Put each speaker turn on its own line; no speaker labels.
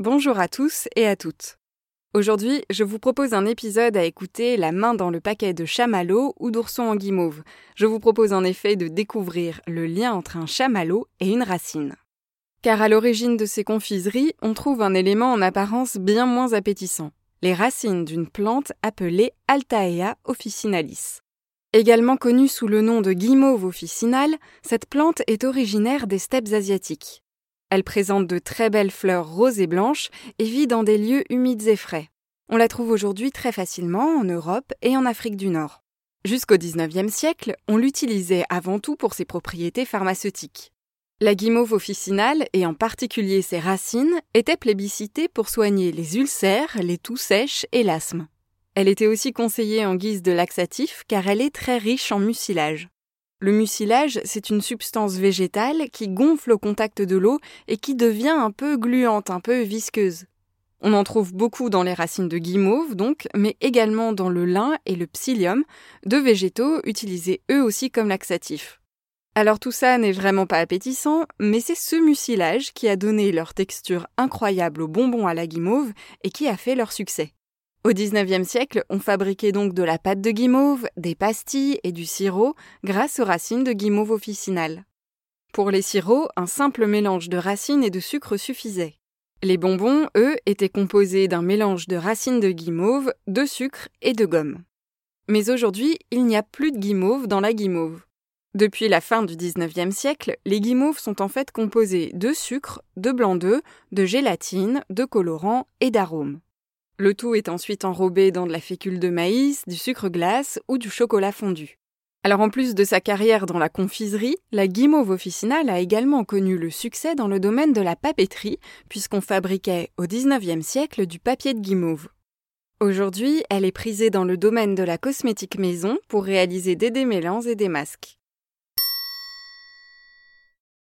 Bonjour à tous et à toutes. Aujourd'hui, je vous propose un épisode à écouter la main dans le paquet de chamallow ou d'ourson en guimauve. Je vous propose en effet de découvrir le lien entre un chamallow et une racine. Car à l'origine de ces confiseries, on trouve un élément en apparence bien moins appétissant, les racines d'une plante appelée Altaea officinalis. Également connue sous le nom de guimauve officinale, cette plante est originaire des steppes asiatiques. Elle présente de très belles fleurs roses et blanches et vit dans des lieux humides et frais. On la trouve aujourd'hui très facilement en Europe et en Afrique du Nord. Jusqu'au XIXe siècle, on l'utilisait avant tout pour ses propriétés pharmaceutiques. La guimauve officinale, et en particulier ses racines, était plébiscitée pour soigner les ulcères, les toux sèches et l'asthme. Elle était aussi conseillée en guise de laxatif car elle est très riche en mucilage. Le mucilage, c'est une substance végétale qui gonfle au contact de l'eau et qui devient un peu gluante, un peu visqueuse. On en trouve beaucoup dans les racines de guimauve, donc, mais également dans le lin et le psyllium, deux végétaux utilisés eux aussi comme laxatifs. Alors tout ça n'est vraiment pas appétissant, mais c'est ce mucilage qui a donné leur texture incroyable aux bonbons à la guimauve et qui a fait leur succès. Au XIXe siècle, on fabriquait donc de la pâte de guimauve, des pastilles et du sirop grâce aux racines de guimauve officinale. Pour les sirops, un simple mélange de racines et de sucre suffisait. Les bonbons, eux, étaient composés d'un mélange de racines de guimauve, de sucre et de gomme. Mais aujourd'hui, il n'y a plus de guimauve dans la guimauve. Depuis la fin du XIXe siècle, les guimauves sont en fait composées de sucre, de blanc d'œuf, de gélatine, de colorant et d'arômes. Le tout est ensuite enrobé dans de la fécule de maïs, du sucre glace ou du chocolat fondu. Alors en plus de sa carrière dans la confiserie, la guimauve officinale a également connu le succès dans le domaine de la papeterie, puisqu'on fabriquait au XIXe siècle du papier de guimauve. Aujourd'hui, elle est prisée dans le domaine de la cosmétique maison pour réaliser des démêlants et des masques.